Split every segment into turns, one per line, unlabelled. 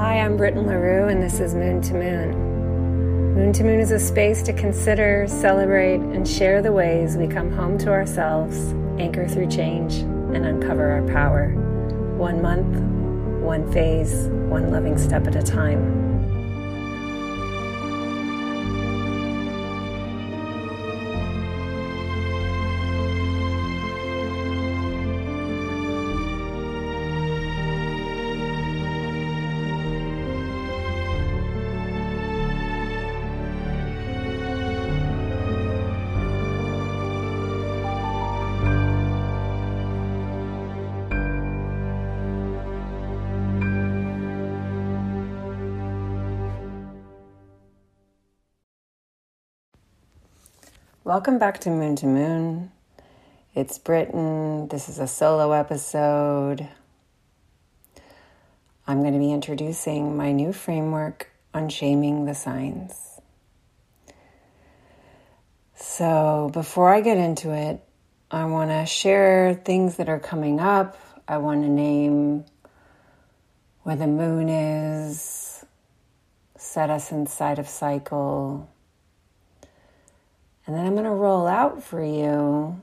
Hi, I'm Britton LaRue, and this is Moon to Moon. Moon to Moon is a space to consider, celebrate, and share the ways we come home to ourselves, anchor through change, and uncover our power. One month, one phase, one loving step at a time. Welcome back to Moon to Moon. It's Britton. This is a solo episode. I'm going to be introducing my new framework unshaming the signs. So, before I get into it, I want to share things that are coming up. I want to name where the moon is, set us inside of cycle and then I'm going to roll out for you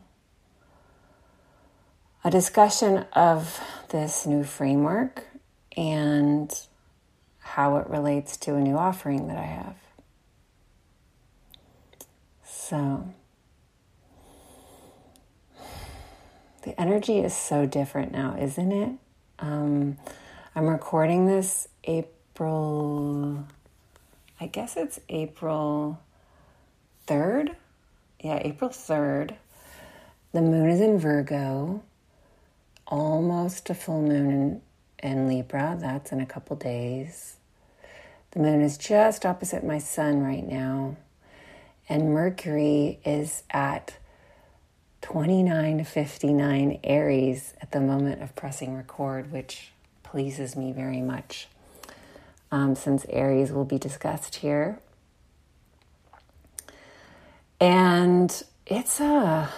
a discussion of this new framework and how it relates to a new offering that I have. So, the energy is so different now, isn't it? Um, I'm recording this April, I guess it's April 3rd yeah, April 3rd. The moon is in Virgo, almost a full moon in, in Libra. That's in a couple days. The moon is just opposite my sun right now, and Mercury is at 29 to 59 Aries at the moment of pressing record, which pleases me very much. Um, since Aries will be discussed here and it's a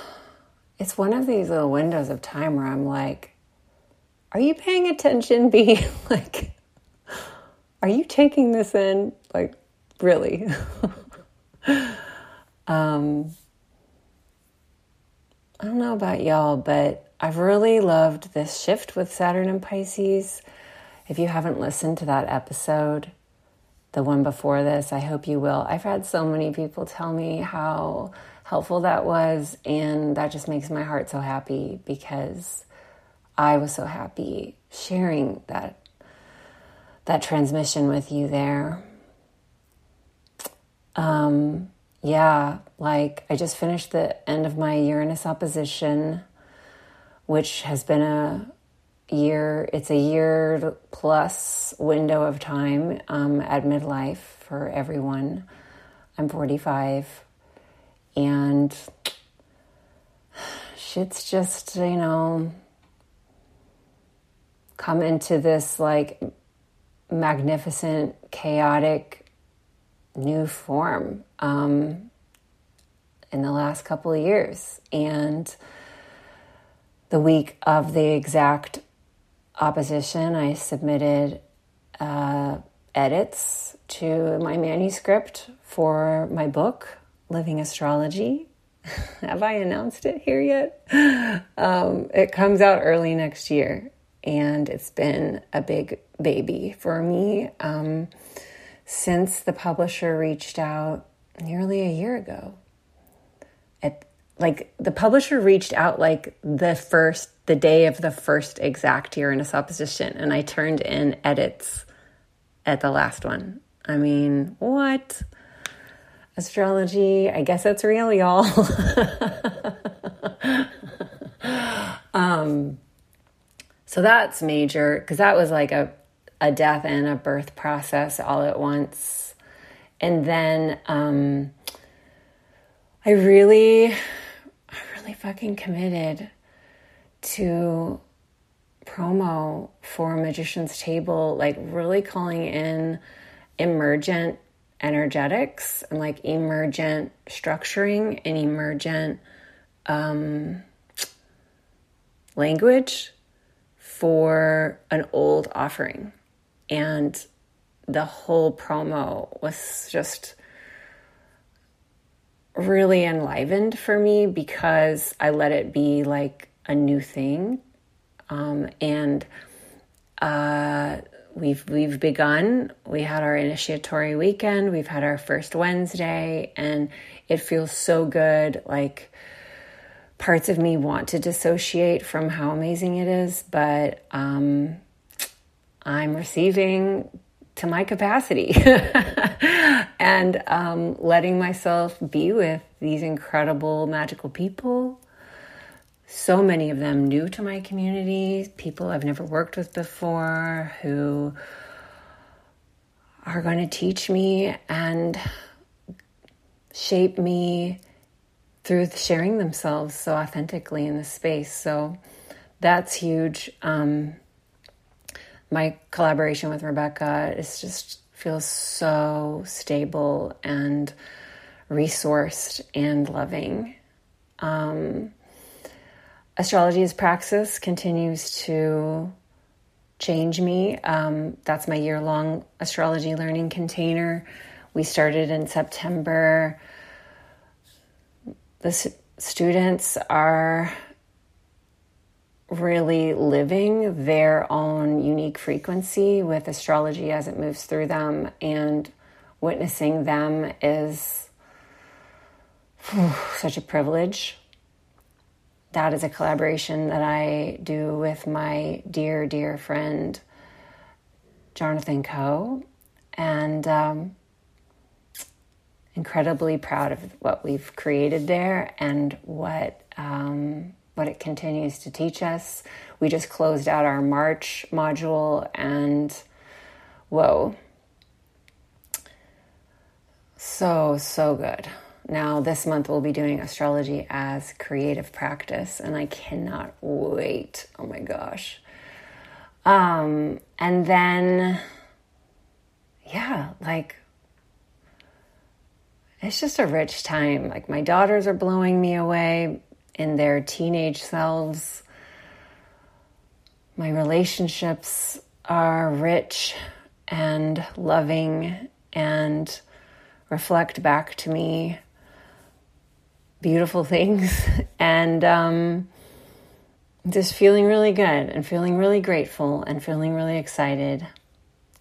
it's one of these little windows of time where I'm like, are you paying attention? Be like, are you taking this in? Like, really? um, I don't know about y'all, but I've really loved this shift with Saturn and Pisces. If you haven't listened to that episode, the one before this. I hope you will. I've had so many people tell me how helpful that was, and that just makes my heart so happy because I was so happy sharing that that transmission with you there. Um, yeah, like I just finished the end of my Uranus opposition, which has been a year, it's a year plus window of time um, at midlife for everyone. I'm 45 and shit's just, you know, come into this like magnificent, chaotic new form um, in the last couple of years. And the week of the exact opposition, I submitted uh, edits to my manuscript for my book, Living Astrology. Have I announced it here yet? Um, it comes out early next year, and it's been a big baby for me um, since the publisher reached out nearly a year ago. At like the publisher reached out like the first the day of the first exact Uranus opposition, and I turned in edits at the last one. I mean, what? Astrology, I guess it's real, y'all. um, so that's major because that was like a, a death and a birth process all at once. And then um, I really, really fucking committed to promo for Magician's Table, like really calling in emergent energetics and like emergent structuring and emergent um, language for an old offering. And the whole promo was just really enlivened for me because I let it be like a new thing. Um, and uh, we've we've begun. We had our initiatory weekend. We've had our first Wednesday, and it feels so good. Like parts of me want to dissociate from how amazing it is, but um, I'm receiving to my capacity and um, letting myself be with these incredible, magical people. So many of them new to my community, people I've never worked with before who are going to teach me and shape me through sharing themselves so authentically in this space. So that's huge. Um, my collaboration with Rebecca is just feels so stable and resourced and loving. Um, astrology as praxis continues to change me. Um, that's my year long astrology learning container. We started in September. The s- students are really living their own unique frequency with astrology as it moves through them and witnessing them is whew, such a privilege. That is a collaboration that i do with my dear dear friend jonathan coe. And um, incredibly proud of what we've created there and what um, what it continues to teach us. We just closed out our March module, and whoa, so, so good. Now, this month we'll be doing astrology as creative practice, and I cannot wait. Oh my gosh. Um, and then, yeah, like, it's just a rich time. Like, my daughters are blowing me away in their teenage selves. My relationships are rich and loving and reflect back to me beautiful things and um, just feeling really good and feeling really grateful and feeling really excited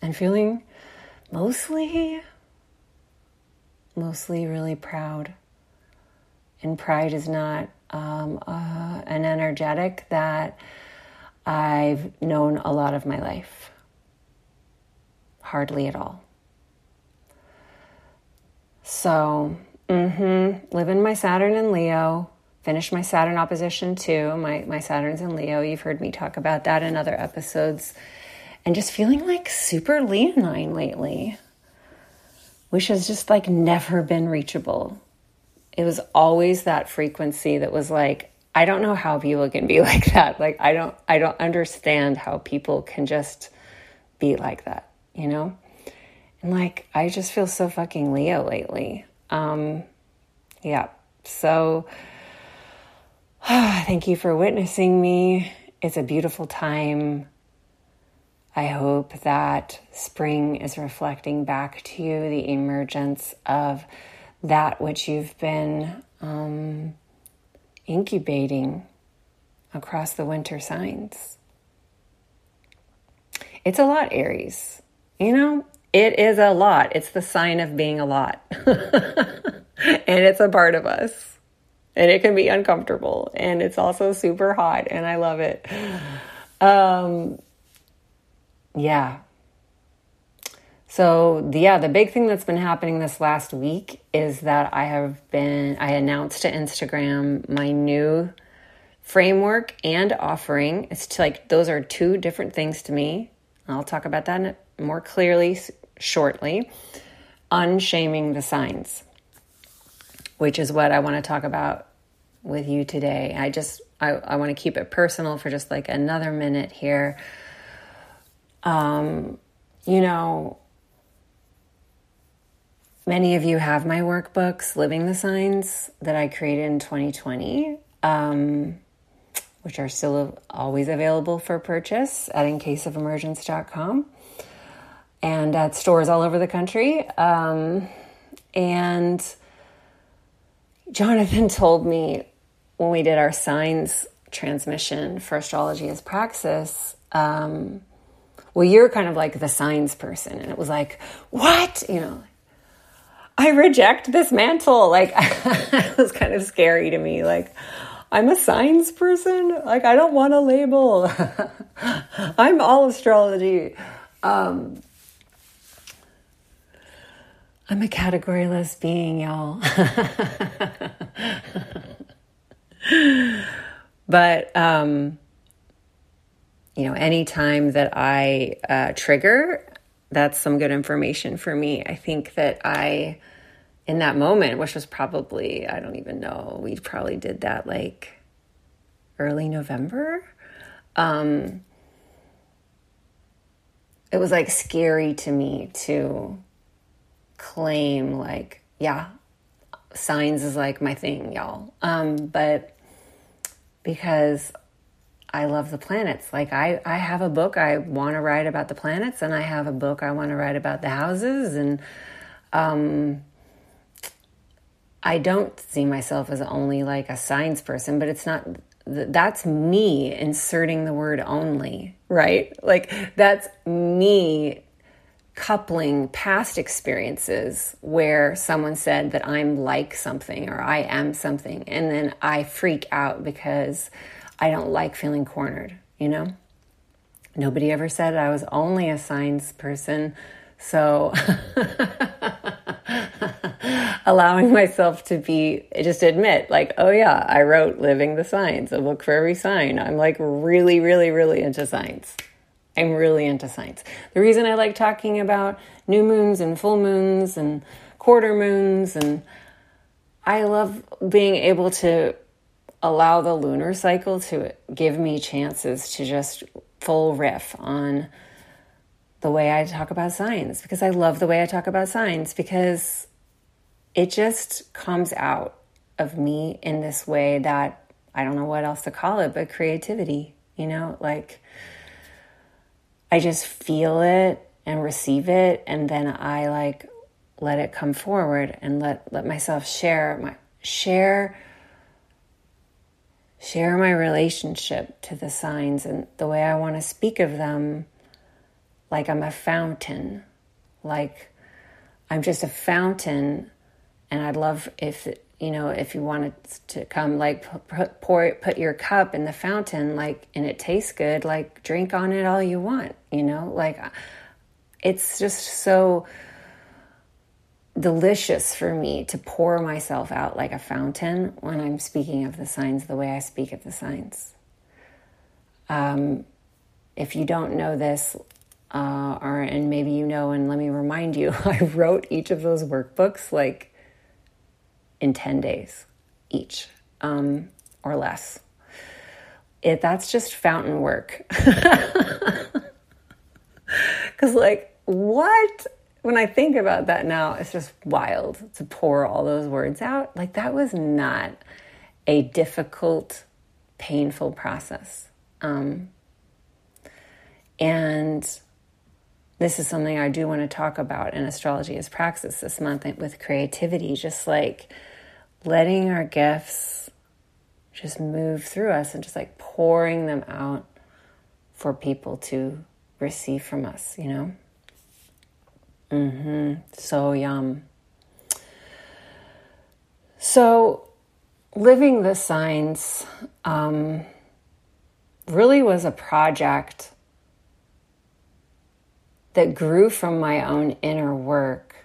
and feeling mostly mostly really proud and pride is not um, uh, an energetic that I've known a lot of my life. Hardly at all. So, mm-hmm, living my Saturn in Leo, finished my Saturn opposition too. My, my Saturn's in Leo. You've heard me talk about that in other episodes. And just feeling like super leonine lately, which has just like never been reachable it was always that frequency that was like i don't know how people can be like that. Like i don't i don't understand how people can just be like that you know? And like i just feel so fucking leo lately. Um yeah. So thank you for witnessing me. It's a beautiful time. I hope that spring is reflecting back to you the emergence of that which you've been um, incubating across the winter signs. It's a lot, Aries. You know, it is a lot. It's the sign of being a lot. and it's a part of us. And it can be uncomfortable. And it's also super hot. And I love it. Um, yeah, so, yeah, the big thing that's been happening this last week is that I have been, I announced to Instagram my new framework and offering. It's like those are two different things to me. I'll talk about that more clearly shortly. Unshaming the signs, which is what I want to talk about with you today. I just, I, I want to keep it personal for just like another minute here. Um, you know, Many of you have my workbooks, Living the Signs, that I created in 2020, um, which are still always available for purchase at incaseofemergence.com. and at stores all over the country. Um, and Jonathan told me when we did our signs transmission for astrology as praxis, um, well, you're kind of like the signs person. And it was like, what? You know, I reject this mantle. Like, it was kind of scary to me. Like, I'm a signs person. Like, I don't want a label. I'm all astrology. Um, I'm a categoryless being, y'all. but, um, you know, anytime that I uh, trigger, that's some good information for me. I think that I, in that moment, which was probably, I don't even know, we probably did that like early November. Um, it was like scary to me to claim like, yeah, signs is like my thing, y'all. Um, but because I love the planets. Like I, I have a book I want to write about the planets, and I have a book I want to write about the houses, and um, I don't see myself as only like a science person, but it's not. That's me inserting the word only, right? Like that's me coupling past experiences where someone said that I'm like something or I am something, and then I freak out because I don't like feeling cornered, you know? Nobody ever said I was only a signs person, so allowing myself to be just admit like oh yeah i wrote living the signs a book for every sign i'm like really really really into signs I'm really into science. The reason I like talking about new moons and full moons and quarter moons and I love being able to allow the lunar cycle to give me chances to just full riff on the way I talk about signs because I love the way I talk about signs because it just comes out of me in this way that I don't know what else to call it, but creativity, you know, like I just feel it and receive it and then I like let it come forward and let let myself share my share share my relationship to the signs and the way I want to speak of them like I'm a fountain. Like I'm just a fountain and I'd love if you know, if you wanted to come, like put, pour, put your cup in the fountain, like, and it tastes good, like drink on it all you want, you know, like it's just so delicious for me to pour myself out like a fountain when I'm speaking of the signs the way I speak of the signs. Um, if you don't know this, uh, or and maybe you know, and let me remind you, I wrote each of those workbooks like in 10 days each um, or less. It, that's just fountain work. Because, like, what? When I think about that now, it's just wild to pour all those words out. Like, that was not a difficult, painful process. Um, and this is something I do want to talk about in astrology as praxis this month with creativity, just like letting our gifts just move through us and just like pouring them out for people to receive from us, you know? Mm-hmm. So yum. So, living the signs um, really was a project that grew from my own inner work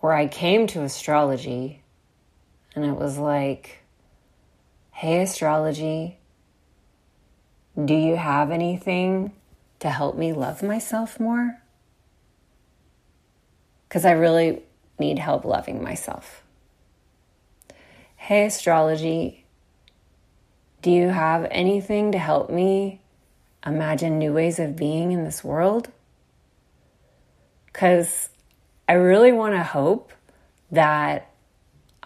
where I came to astrology and it was like, hey, astrology, do you have anything to help me love myself more? Because I really need help loving myself. Hey, astrology, do you have anything to help me imagine new ways of being in this world? Because I really want to hope that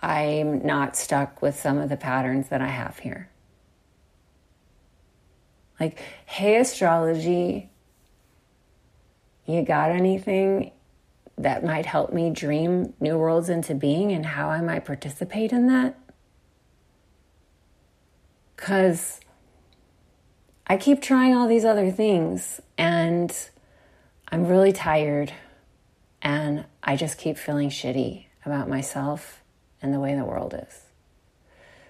I'm not stuck with some of the patterns that I have here. Like, hey, astrology, you got anything that might help me dream new worlds into being and how I might participate in that? Because I keep trying all these other things and I'm really tired and I just keep feeling shitty about myself and the way the world is.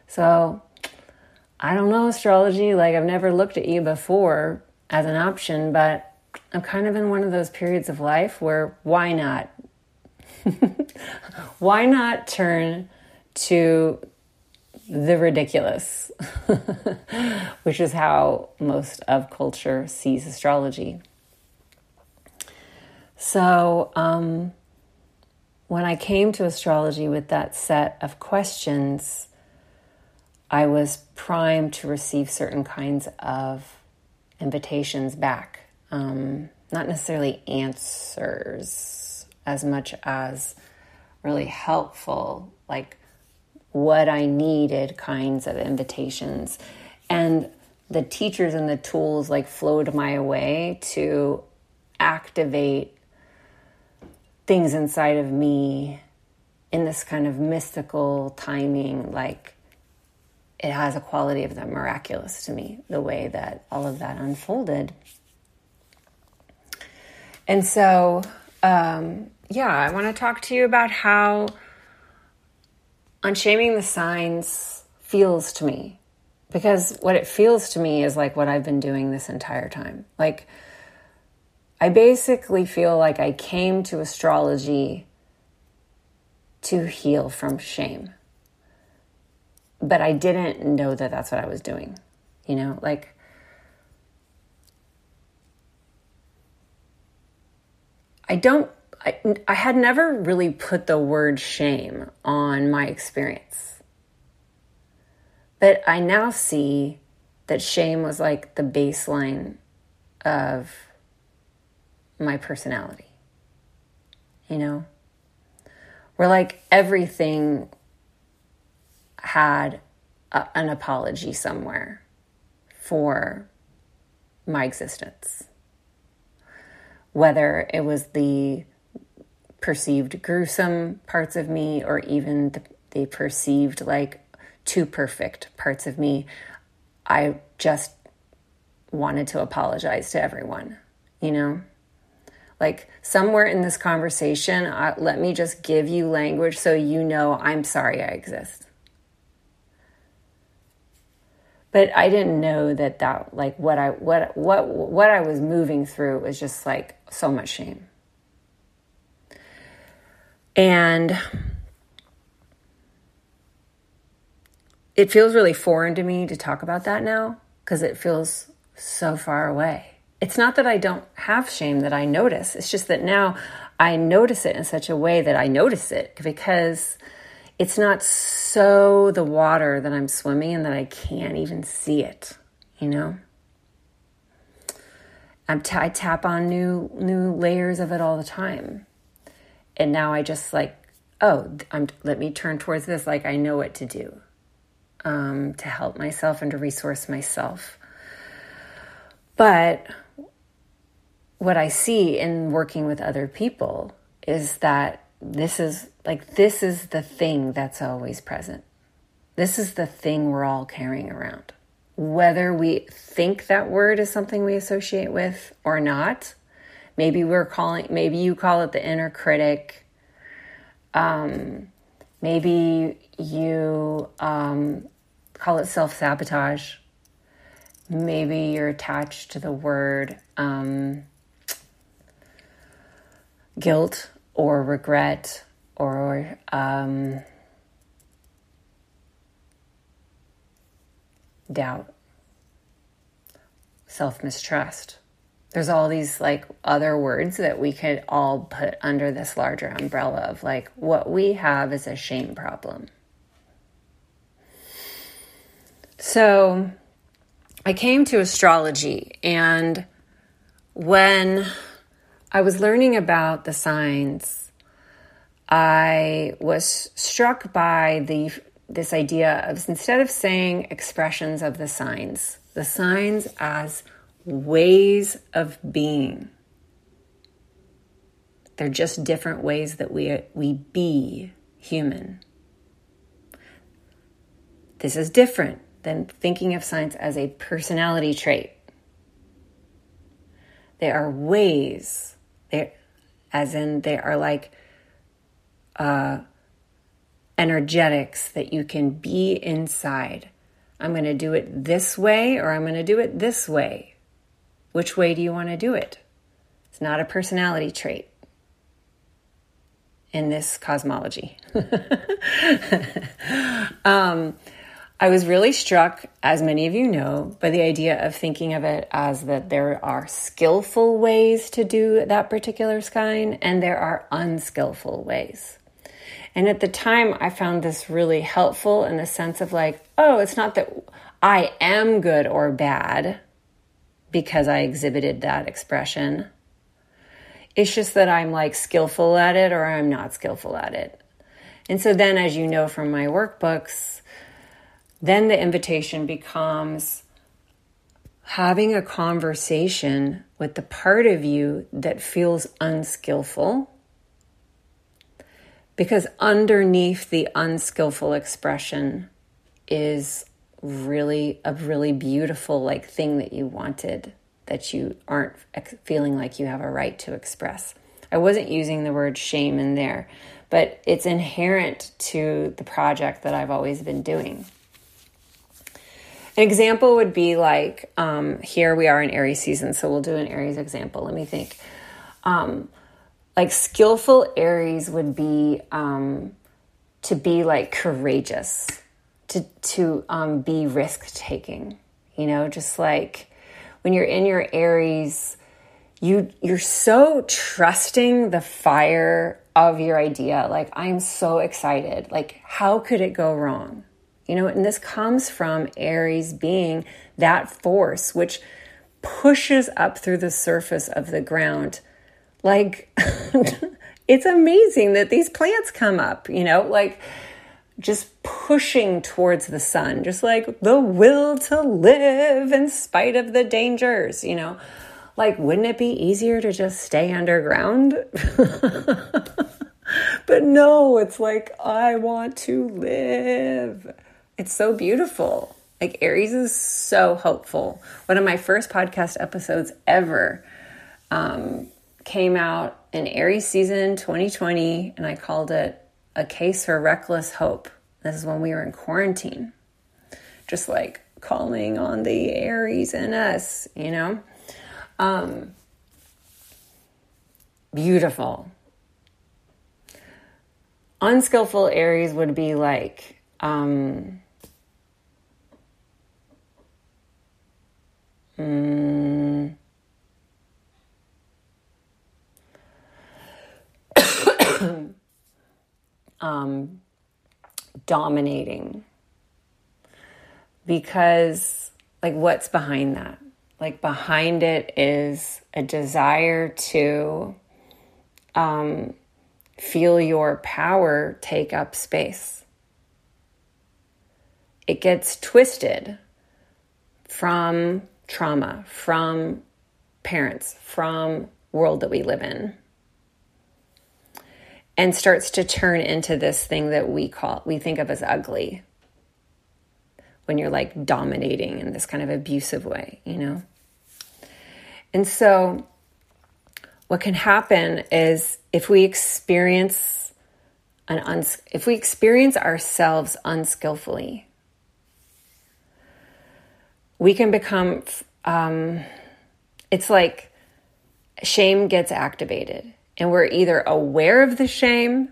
So, I don't know astrology, like I've never looked at you before as an option, but I'm kind of in one of those periods of life where why not? why not turn to the ridiculous, which is how most of culture sees astrology. So, um, when I came to astrology with that set of questions, I was primed to receive certain kinds of invitations back. Um, not necessarily answers as much as really helpful, like what I needed kinds of invitations. And the teachers and the tools like flowed my way to activate things inside of me in this kind of mystical timing, like it has a quality of the miraculous to me, the way that all of that unfolded. And so, um, yeah, I want to talk to you about how unshaming the signs feels to me. Because what it feels to me is like what I've been doing this entire time. Like, I basically feel like I came to astrology to heal from shame but I didn't know that that's what I was doing. You know, like I don't I, I had never really put the word shame on my experience. But I now see that shame was like the baseline of my personality. You know? Where like everything had a, an apology somewhere for my existence. Whether it was the perceived gruesome parts of me or even the, the perceived like too perfect parts of me, I just wanted to apologize to everyone, you know? Like somewhere in this conversation, uh, let me just give you language so you know I'm sorry I exist. But I didn't know that that like what I what what what I was moving through was just like so much shame. And it feels really foreign to me to talk about that now because it feels so far away. It's not that I don't have shame that I notice. It's just that now I notice it in such a way that I notice it because it's not so the water that I'm swimming in that I can't even see it, you know? I'm t- I tap on new new layers of it all the time. And now I just like, oh, I'm, let me turn towards this like I know what to do um, to help myself and to resource myself. But what I see in working with other people is that this is like this is the thing that's always present. This is the thing we're all carrying around. Whether we think that word is something we associate with or not, maybe we're calling maybe you call it the inner critic. Um, maybe you um, call it self sabotage. Maybe you're attached to the word um, guilt or regret or um, doubt, self mistrust. There's all these like other words that we could all put under this larger umbrella of like what we have is a shame problem. So I came to astrology, and when I was learning about the signs. I was struck by the this idea of instead of saying expressions of the signs, the signs as ways of being. They're just different ways that we we be human. This is different than thinking of signs as a personality trait. They are ways, they as in they are like uh, energetics that you can be inside. I'm going to do it this way or I'm going to do it this way. Which way do you want to do it? It's not a personality trait in this cosmology. um, I was really struck, as many of you know, by the idea of thinking of it as that there are skillful ways to do that particular sign and there are unskillful ways. And at the time, I found this really helpful in the sense of like, oh, it's not that I am good or bad because I exhibited that expression. It's just that I'm like skillful at it or I'm not skillful at it. And so then, as you know from my workbooks, then the invitation becomes having a conversation with the part of you that feels unskillful because underneath the unskillful expression is really a really beautiful like thing that you wanted that you aren't feeling like you have a right to express. I wasn't using the word shame in there, but it's inherent to the project that I've always been doing. An example would be like um, here we are in Aries season, so we'll do an Aries example. Let me think. Um, like skillful Aries would be um, to be like courageous, to to um, be risk taking. You know, just like when you're in your Aries, you you're so trusting the fire of your idea. Like I'm so excited. Like how could it go wrong? You know, and this comes from Aries being that force which pushes up through the surface of the ground like, it's amazing that these plants come up, you know, like just pushing towards the sun, just like the will to live in spite of the dangers, you know. Like, wouldn't it be easier to just stay underground? but no, it's like, I want to live. It's so beautiful. Like, Aries is so hopeful. One of my first podcast episodes ever. Um, came out in Aries season 2020, and I called it A Case for Reckless Hope. This is when we were in quarantine, just like calling on the Aries in us, you know? Um, beautiful. Unskillful Aries would be like, um, mm, um, dominating. Because, like, what's behind that? Like, behind it is a desire to um, feel your power take up space. It gets twisted from trauma, from parents, from world that we live in and starts to turn into this thing that we call we think of as ugly. When you're like dominating in this kind of abusive way you know? And so what can happen is if we experience an uns- if we experience ourselves unskillfully we can become um, it's like shame gets activated and we're either aware of the shame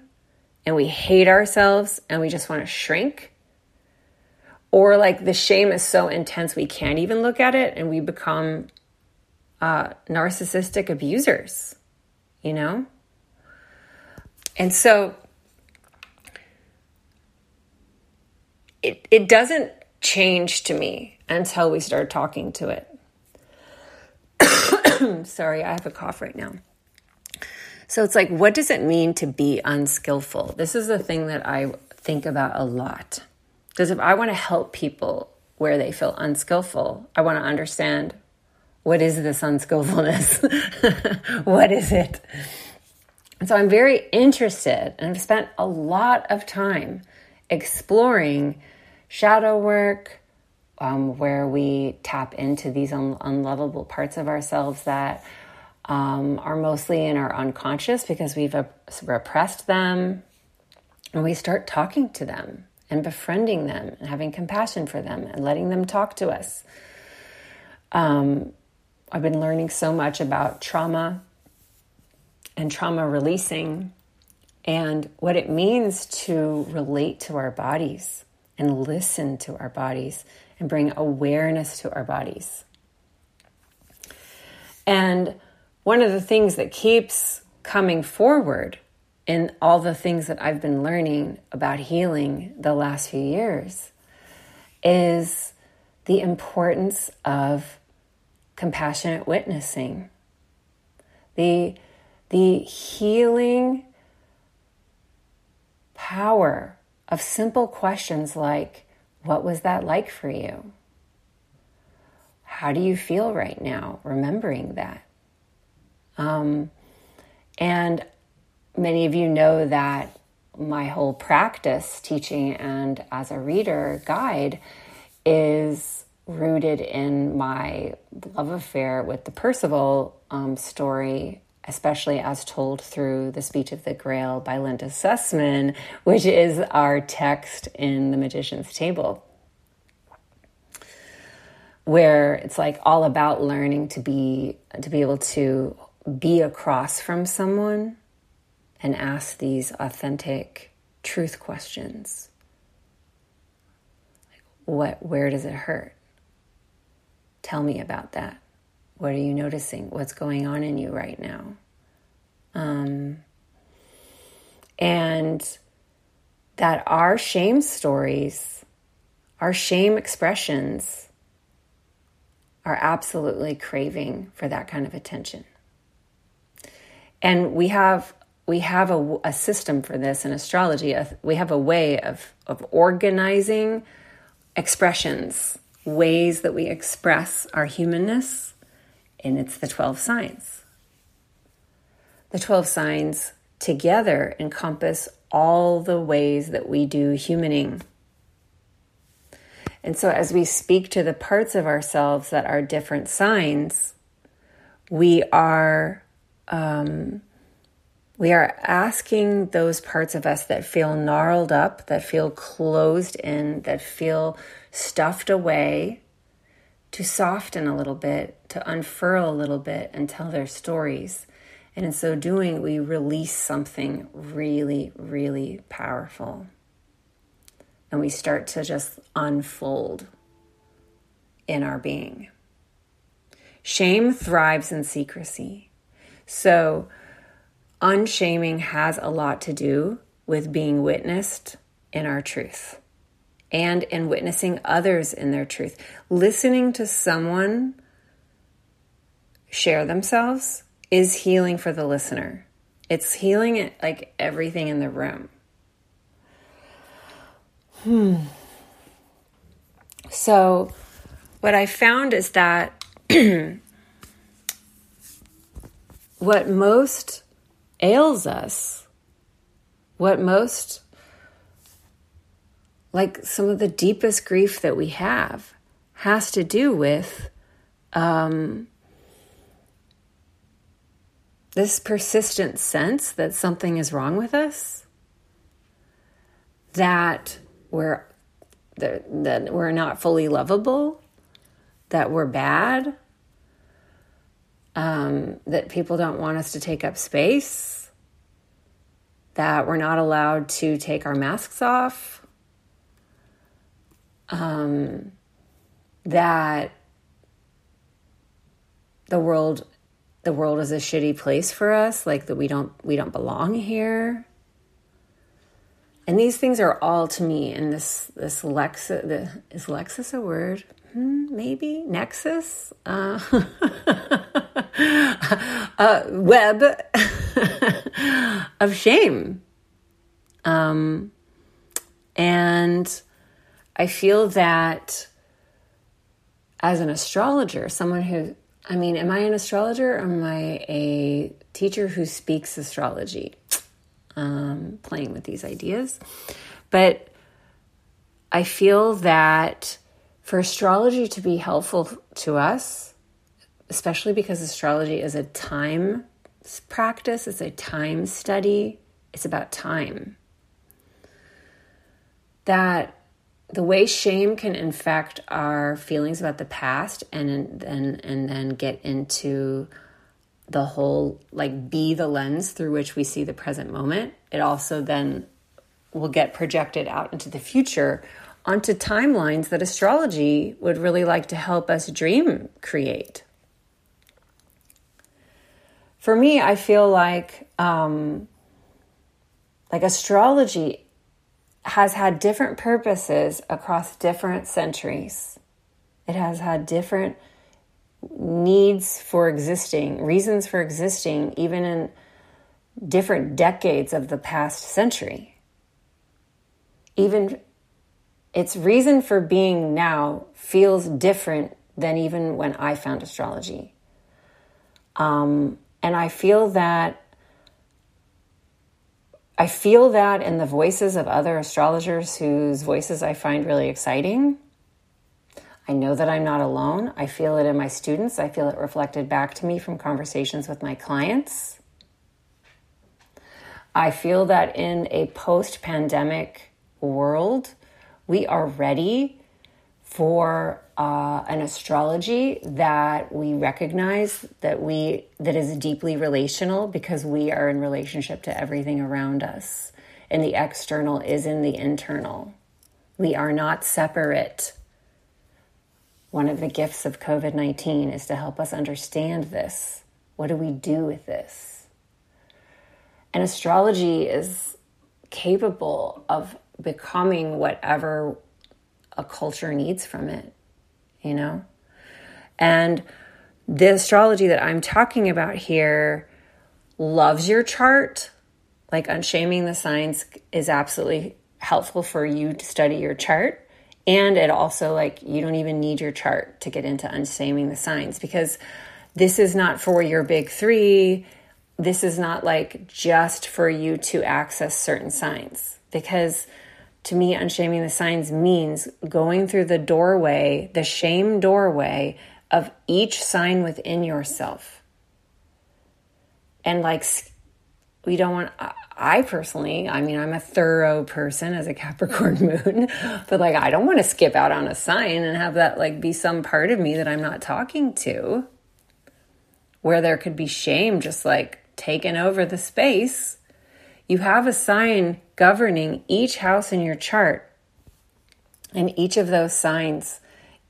and we hate ourselves and we just want to shrink, or like the shame is so intense we can't even look at it and we become uh, narcissistic abusers, you know? And so it, it doesn't change to me until we start talking to it. Sorry, I have a cough right now. So it's like, what does it mean to be unskillful? This is the thing that I think about a lot. Because if I want to help people where they feel unskillful, I want to understand what is this unskillfulness? what is it? And so I'm very interested and I've spent a lot of time exploring shadow work, um, where we tap into these un- unlovable parts of ourselves that um, are mostly in our unconscious because we've repressed them. And we start talking to them and befriending them and having compassion for them and letting them talk to us. Um, I've been learning so much about trauma and trauma releasing and what it means to relate to our bodies and listen to our bodies and bring awareness to our bodies. And one of the things that keeps coming forward in all the things that I've been learning about healing the last few years is the importance of compassionate witnessing. The, the healing power of simple questions like, What was that like for you? How do you feel right now, remembering that? Um, and many of you know that my whole practice, teaching and as a reader guide, is rooted in my love affair with the Percival um, story, especially as told through The Speech of the Grail by Linda Sussman, which is our text in The Magician's Table. Where it's like all about learning to be to be able to be across from someone and ask these authentic truth questions. Like what where does it hurt? Tell me about that. What are you noticing? What's going on in you right now? Um, and that our shame stories, our shame expressions, are absolutely craving for that kind of attention. And we have we have a, a system for this in astrology. We have a way of of organizing expressions, ways that we express our humanness, and it's the 12 signs. The 12 signs together encompass all the ways that we do humaning. And so, as we speak to the parts of ourselves that are different signs, we are um, we are asking those parts of us that feel gnarled up, that feel closed in, that feel stuffed away, to soften a little bit, to unfurl a little bit, and tell their stories. And in so doing, we release something really, really powerful. And we start to just unfold in our being. Shame thrives in secrecy. So, unshaming has a lot to do with being witnessed in our truth and in witnessing others in their truth. Listening to someone share themselves is healing for the listener. It's healing it like everything in the room. Hmm. So, what I found is that what most ails us, what most, like some of the deepest grief that we have, has to do with um, this persistent sense that something is wrong with us, that we're that, that we're not fully lovable, that we're bad, um, that people don't want us to take up space, that we're not allowed to take our masks off, um, that the world the world is a shitty place for us like that we don't we don't belong here. And these things are all to me in this this Lexus the, is Lexus a word hmm, maybe Nexus uh, uh, web of shame. Um, and I feel that as an astrologer, someone who I mean, am I an astrologer or am I a teacher who speaks astrology? Um, playing with these ideas. But I feel that for astrology to be helpful to us, especially because astrology is a time practice, it's a time study, it's about time. That the way shame can infect our feelings about the past and then and then get into the whole like be the lens through which we see the present moment it also then will get projected out into the future onto timelines that astrology would really like to help us dream create for me i feel like um like astrology has had different purposes across different centuries. It has had different needs for existing, reasons for existing, even in different decades of the past century. Even its reason for being now feels different than even when I found astrology. Um, and I feel that I feel that in the voices of other astrologers whose voices I find really exciting. I know that I'm not alone. I feel it in my students. I feel it reflected back to me from conversations with my clients. I feel that in a post pandemic world, we are ready for uh, an astrology that we recognize that we that is deeply relational because we are in relationship to everything around us. And the external is in the internal. We are not separate. One of the gifts of covid-19 is to help us understand this. What do we do with this? And astrology is capable of becoming whatever a culture needs from it you know? And the astrology that I'm talking about here loves your chart. Like unshaming the signs is absolutely helpful for you to study your chart. And it also, like, you don't even need your chart to get into unshaming the signs because this is not for your big three. This is not like just for you to access certain signs because to me, unshaming the signs means going through the doorway, the shame doorway of each sign within yourself. And like, we don't want, I personally, I mean, I'm a thorough person as a Capricorn moon, but like, I don't want to skip out on a sign and have that like be some part of me that I'm not talking to, where there could be shame just like taking over the space. You have a sign governing each house in your chart. And each of those signs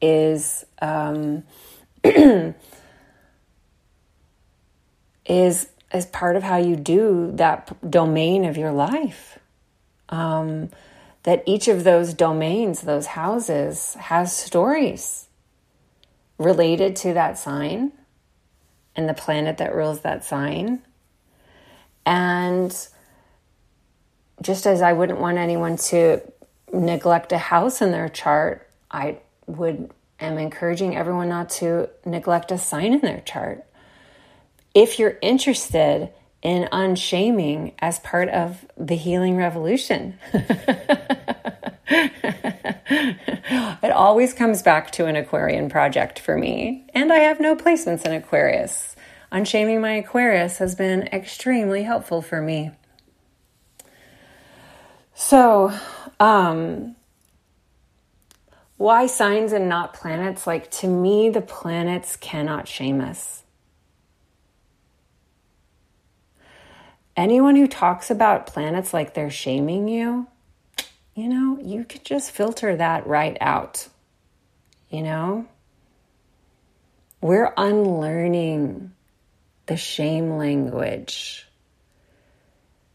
is um, is is part of how you do that domain of your life. Um, that each of those domains, those houses, has stories related to that sign and the planet that rules that sign. And just as I wouldn't want anyone to neglect a house in their chart, I would am encouraging everyone not to neglect a sign in their chart. If you're interested in unshaming as part of the healing revolution. it always comes back to an Aquarian project for me, and I have no placements in Aquarius. Unshaming my Aquarius has been extremely helpful for me. So, um, why signs and not planets? Like, to me, the planets cannot shame us. Anyone who talks about planets like they're shaming you, you know, you could just filter that right out. You know? We're unlearning the shame language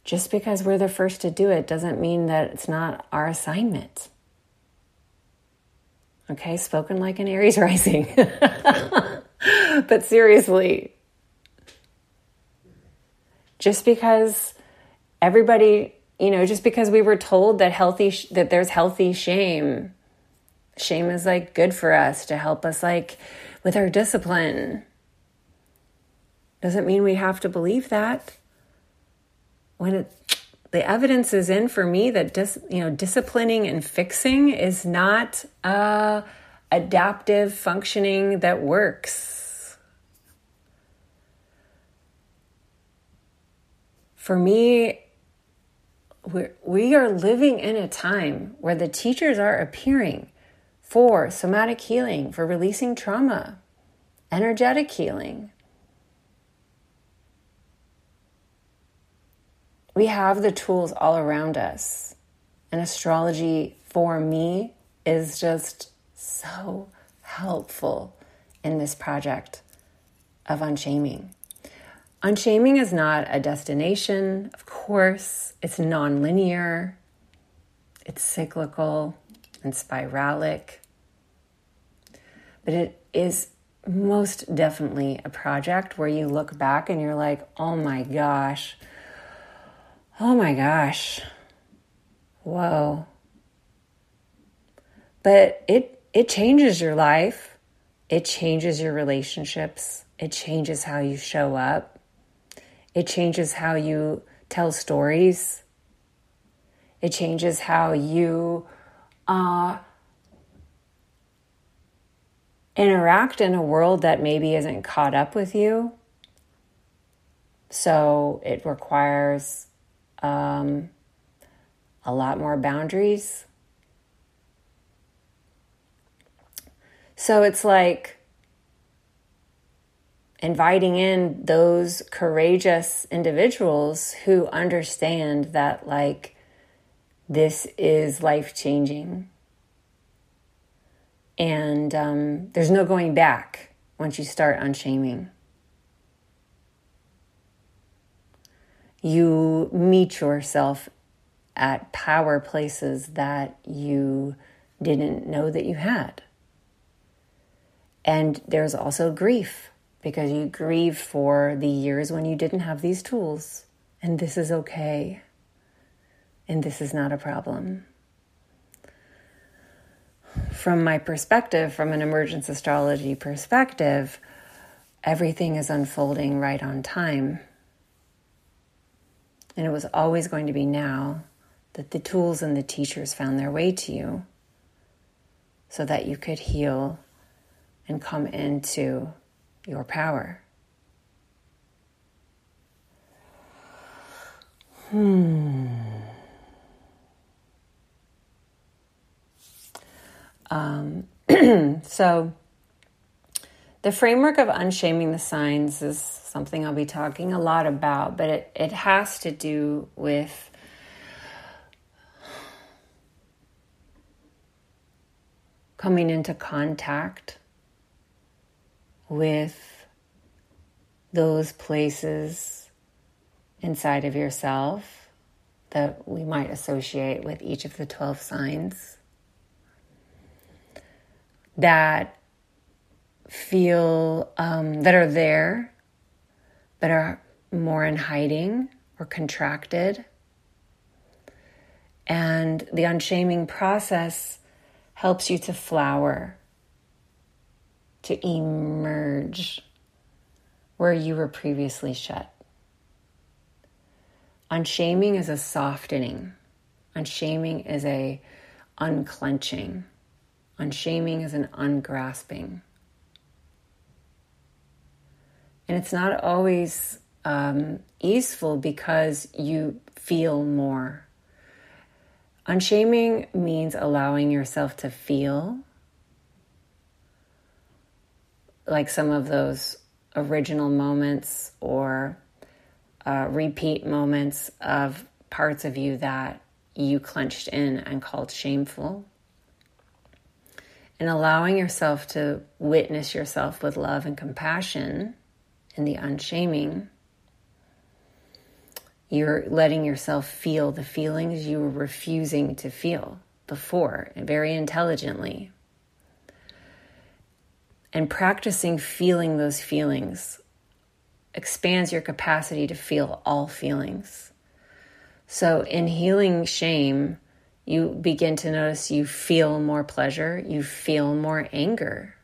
just because we're the first to do it doesn't mean that it's not our assignment. Okay, spoken like an Aries rising. but seriously, just because everybody, you know, just because we were told that healthy that there's healthy shame, shame is like good for us to help us like with our discipline. Doesn't mean we have to believe that. When it, the evidence is in for me that dis, you know disciplining and fixing is not uh, adaptive functioning that works. For me, we're, we are living in a time where the teachers are appearing for somatic healing, for releasing trauma, energetic healing. We have the tools all around us. And astrology for me is just so helpful in this project of unshaming. Unshaming is not a destination, of course, it's nonlinear, it's cyclical and spiralic, but it is most definitely a project where you look back and you're like, oh my gosh, oh my gosh, whoa. But it, it changes your life, it changes your relationships, it changes how you show up it changes how you tell stories. It changes how you uh, interact in a world that maybe isn't caught up with you. So it requires um, a lot more boundaries. So it's like inviting in those courageous individuals who understand that, like, this is life changing. And um, there's no going back once you start unshaming. You meet yourself at power places that you didn't know that you had. And there's also grief because you grieve for the years when you didn't have these tools. And this is okay. And this is not a problem. From my perspective, from an emergence astrology perspective, everything is unfolding right on time. And it was always going to be now that the tools and the teachers found their way to you so that you could heal and come into your power. Hmm. Um, so, the framework of unshaming the signs is something I'll be talking a lot about, but it, it has to do with coming into contact with those places inside of yourself that we might associate with each of the 12 signs that feel um, that are there but are more in hiding or contracted and the unshaming process helps you to flower to emerge where you were previously shut. Unshaming is a softening. Unshaming is a unclenching. Unshaming is an ungrasping. And it's not always um, easeful because you feel more. Unshaming means allowing yourself to feel like some of those original moments or uh, repeat moments of parts of you that you clenched in and called shameful. And allowing yourself to witness yourself with love and compassion in the unshaming, you're letting yourself feel the feelings you were refusing to feel before, and very intelligently, and practicing feeling those feelings expands your capacity to feel all feelings. So, in healing shame, you begin to notice you feel more pleasure, you feel more anger.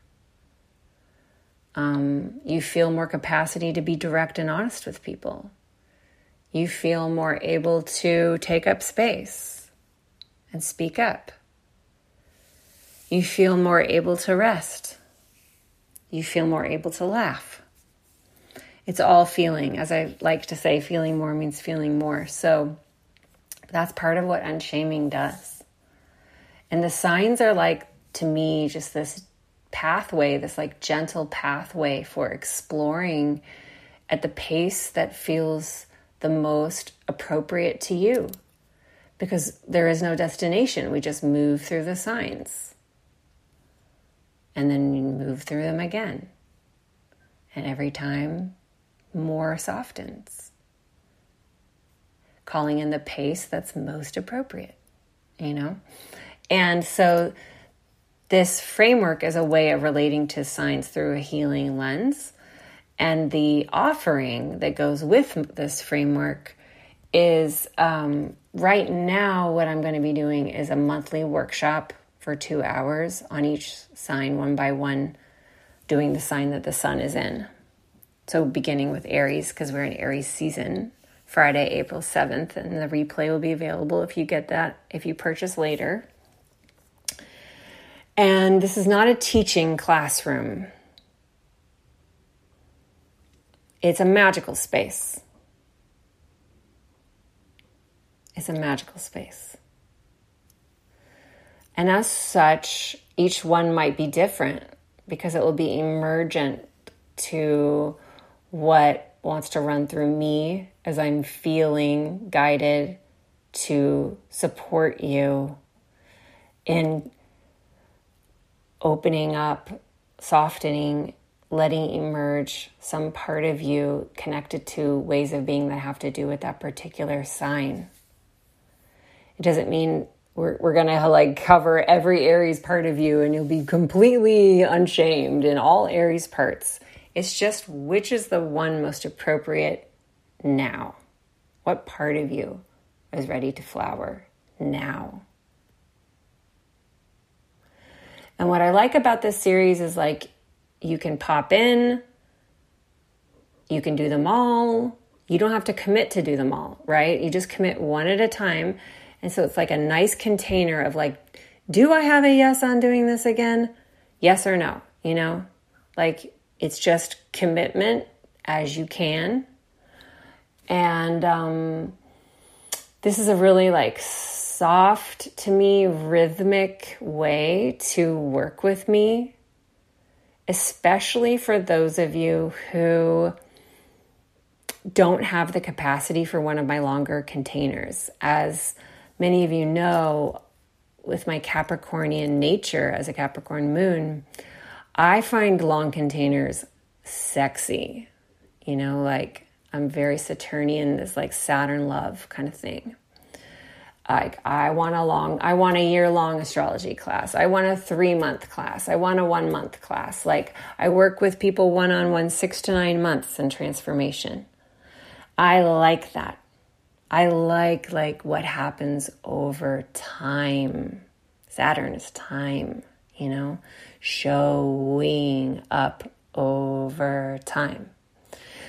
Um, you feel more capacity to be direct and honest with people. You feel more able to take up space and speak up. You feel more able to rest. You feel more able to laugh. It's all feeling. As I like to say, feeling more means feeling more. So that's part of what unshaming does. And the signs are like, to me, just this pathway, this like gentle pathway for exploring at the pace that feels the most appropriate to you. Because there is no destination, we just move through the signs. And then you move through them again. And every time, more softens calling in the pace that's most appropriate, you know? And so this framework is a way of relating to signs through a healing lens. And the offering that goes with this framework is um, right now, what I'm going to be doing is a monthly workshop for two hours on each sign, one by one, doing the sign that the sun is in. So, beginning with Aries, because we're in Aries season, Friday, April 7th, and the replay will be available if you get that, if you purchase later. And this is not a teaching classroom, it's a magical space. It's a magical space. And as such, each one might be different because it will be emergent to what wants to run through me as I'm feeling guided to support you in opening up, softening, letting emerge some part of you connected to ways of being that have to do with that particular sign. It doesn't mean we're, we're going to like cover every Aries part of you and you'll be completely unshamed in all Aries parts. It's just which is the one most appropriate now? What part of you is ready to flower now? And what I like about this series is like you can pop in, you can do them all. You don't have to commit to do them all, right? You just commit one at a time. And so it's like a nice container of like, do I have a yes on doing this again? Yes or no, you know? Like it's just commitment as you can and um, this is a really like soft to me, rhythmic way to work with me, especially for those of you who don't have the capacity for one of my longer containers. As many of you know, with my Capricornian nature as a Capricorn moon, I find long containers sexy. You know, like I'm very Saturnian, this like Saturn love kind of thing. Like I want a long, I want a year long astrology class. I want a three month class. I want a one month class. Like I work with people one on one, six to nine months in transformation. I like that. I like like what happens over time. Saturn is time, you know, showing up over time.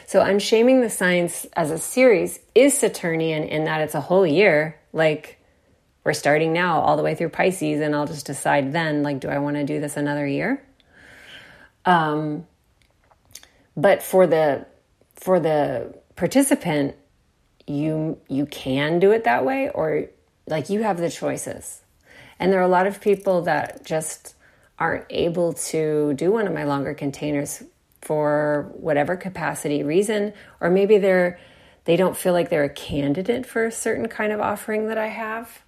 So Unshaming the Signs as a series is Saturnian in that it's a whole year. Like we're starting now all the way through Pisces, and I'll just decide then, like, do I want to do this another year? Um, but for the for the participant, you you can do it that way, or like you have the choices. And there are a lot of people that just aren't able to do one of my longer containers for whatever capacity reason or maybe they're they don't feel like they're a candidate for a certain kind of offering that I have.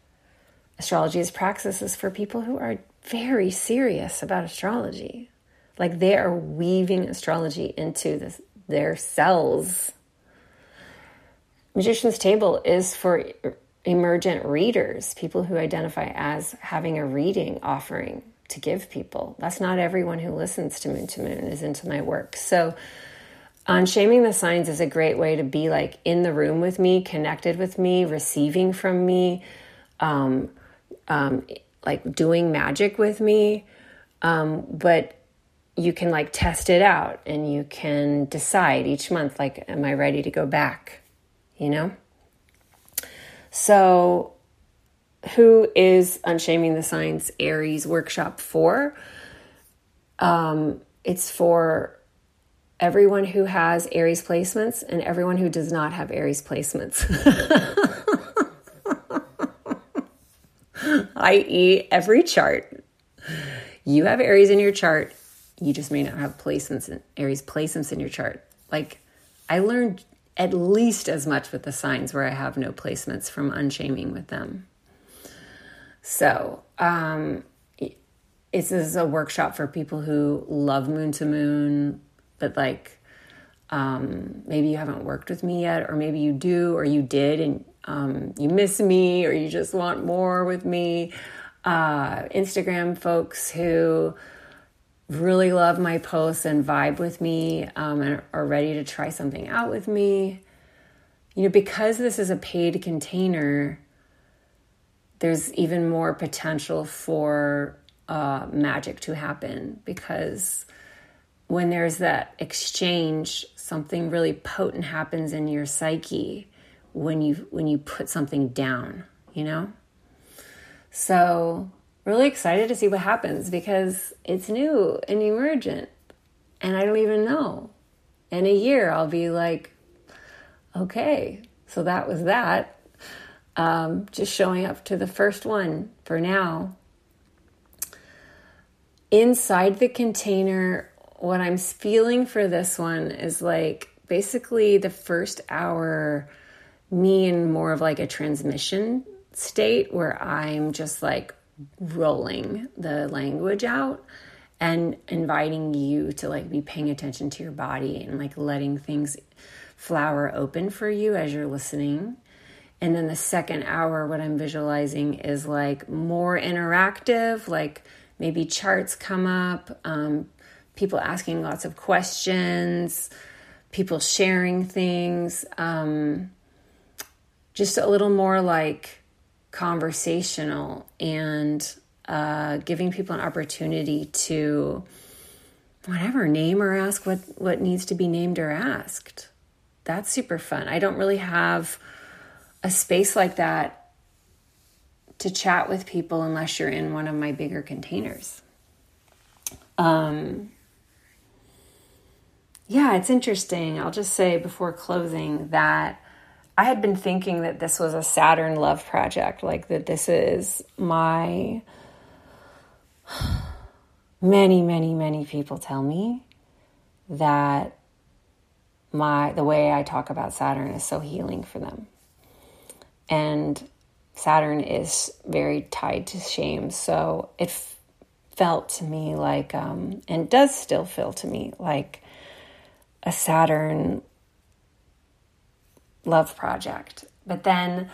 Astrology as praxis is for people who are very serious about astrology. Like they are weaving astrology into this, their cells. Magician's Table is for emergent readers, people who identify as having a reading offering to give people. That's not everyone who listens to Moon to Moon is into my work. So, Unshaming the Signs is a great way to be like in the room with me, connected with me, receiving from me, um, um, like doing magic with me. Um, but you can like test it out and you can decide each month like am i ready to go back you know so who is unshaming the signs aries workshop for um, it's for everyone who has aries placements and everyone who does not have aries placements i.e every chart you have aries in your chart you just may not have placements in Aries placements in your chart. Like I learned at least as much with the signs where I have no placements from unshaming with them. So, um, this is a workshop for people who love moon to moon, but like um, maybe you haven't worked with me yet, or maybe you do, or you did, and um, you miss me, or you just want more with me. Uh, Instagram folks who really love my posts and vibe with me um, and are ready to try something out with me, you know, because this is a paid container, there's even more potential for uh, magic to happen because when there's that exchange, something really potent happens in your psyche when you when you put something down, you know. So really excited to see what happens because it's new and emergent and I don't even know. In a year, I'll be like, okay, so that was that. Um, just showing up to the first one for now. Inside the container, what I'm feeling for this one is like basically the first hour, me in more of like a transmission state where I'm just like rolling the language out and inviting you to like be paying attention to your body and like letting things flower open for you as you're listening. And then the second hour, what I'm visualizing is like more interactive, like maybe charts come up, um, people asking lots of questions, people sharing things, um, just a little more like conversational and uh, giving people an opportunity to whatever name or ask what what needs to be named or asked. That's super fun. I don't really have a space like that to chat with people unless you're in one of my bigger containers. Um yeah it's interesting i'll just say before closing that I had been thinking that this was a Saturn love project, like that this is my. Many, many, many people tell me that my the way I talk about Saturn is so healing for them. And Saturn is very tied to shame, so it f- felt to me like, um, and does still feel to me like a Saturn love project. But then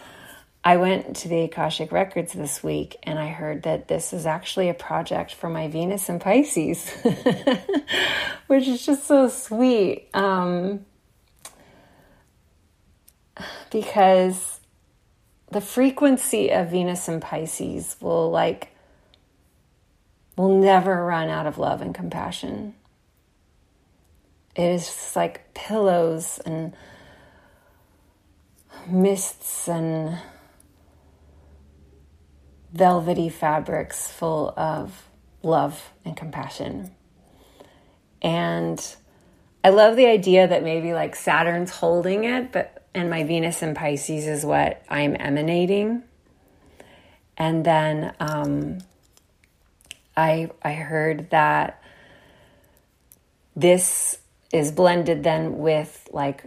I went to the Akashic Records this week and I heard that this is actually a project for my Venus and Pisces, which is just so sweet. Um, because the frequency of Venus and Pisces will like will never run out of love and compassion. It is just like pillows and mists and velvety fabrics full of love and compassion. And I love the idea that maybe like Saturn's holding it, but and my Venus and Pisces is what I'm emanating. And then um, I I heard that this is blended then with like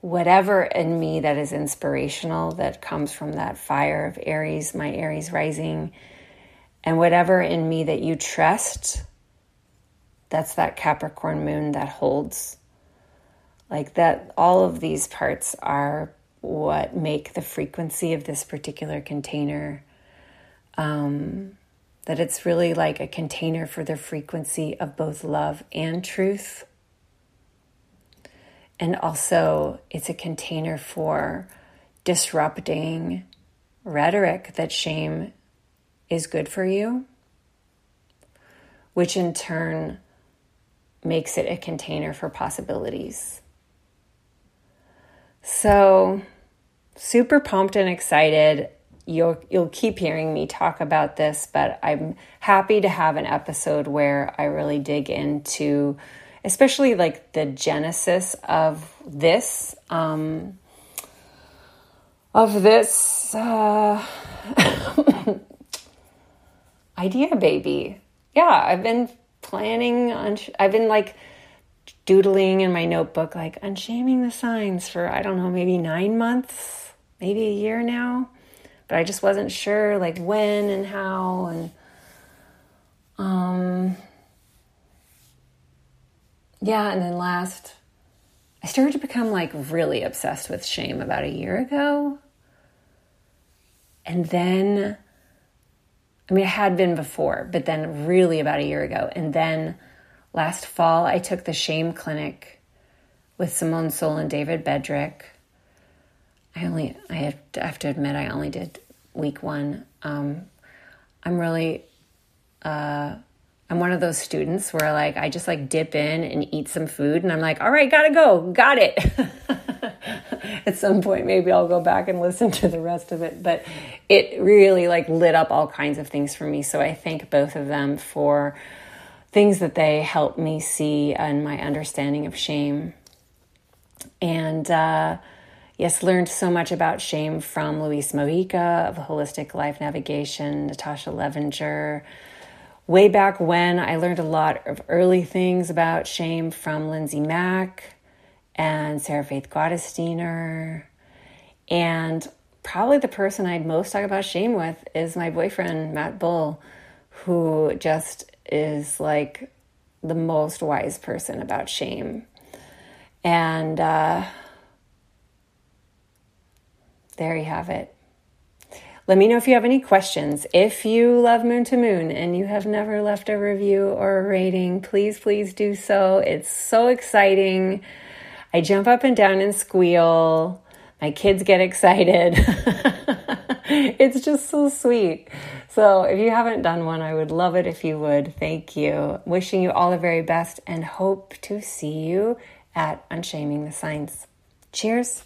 whatever in me that is inspirational that comes from that fire of Aries, my Aries rising, and whatever in me that you trust, that's that Capricorn moon that holds. Like that, all of these parts are what make the frequency of this particular container. Um, that it's really like a container for the frequency of both love and truth and also, it's a container for disrupting rhetoric that shame is good for you, which in turn makes it a container for possibilities. So, super pumped and excited. You'll you'll keep hearing me talk about this, but I'm happy to have an episode where I really dig into especially like the genesis of this um, of this uh, idea baby. Yeah i've been planning on i've been like doodling in my notebook like unshaming the signs for i don't know maybe nine months maybe a year now. But i just wasn't sure like when and how and um yeah, and then last, I started to become like really obsessed with shame about a year ago. And then, I mean, I had been before, but then really about a year ago. And then last fall, I took the shame clinic with Simone Seol and David Bedrick. I only, I have, I have to admit, I only did week one. Um, I'm really, uh, I'm one of those students where like I just like dip in and eat some food and I'm like, all right, gotta go, got it. At some point, maybe I'll go back and listen to the rest of it. But it really like lit up all kinds of things for me. So I thank both of them for things that they helped me see and my understanding of shame. And uh, yes, learned so much about shame from Luis Mojica of Holistic Life Navigation, Natasha Levinger way back when, I learned a lot of early things about shame from Lindsay Mack and Sarah Faith Gottesdiener. And probably the person I'd most talk about shame with is my boyfriend, Matt Bull, who just is like the most wise person about shame. And uh, there you have it. Let me know if you have any questions. If you love Moon to Moon and you have never left a review or a rating, please, please do so. It's so exciting. I jump up and down and squeal. My kids get excited. it's just so sweet. So, if you haven't done one, I would love it if you would. Thank you. Wishing you all the very best and hope to see you at Unshaming the Signs. Cheers.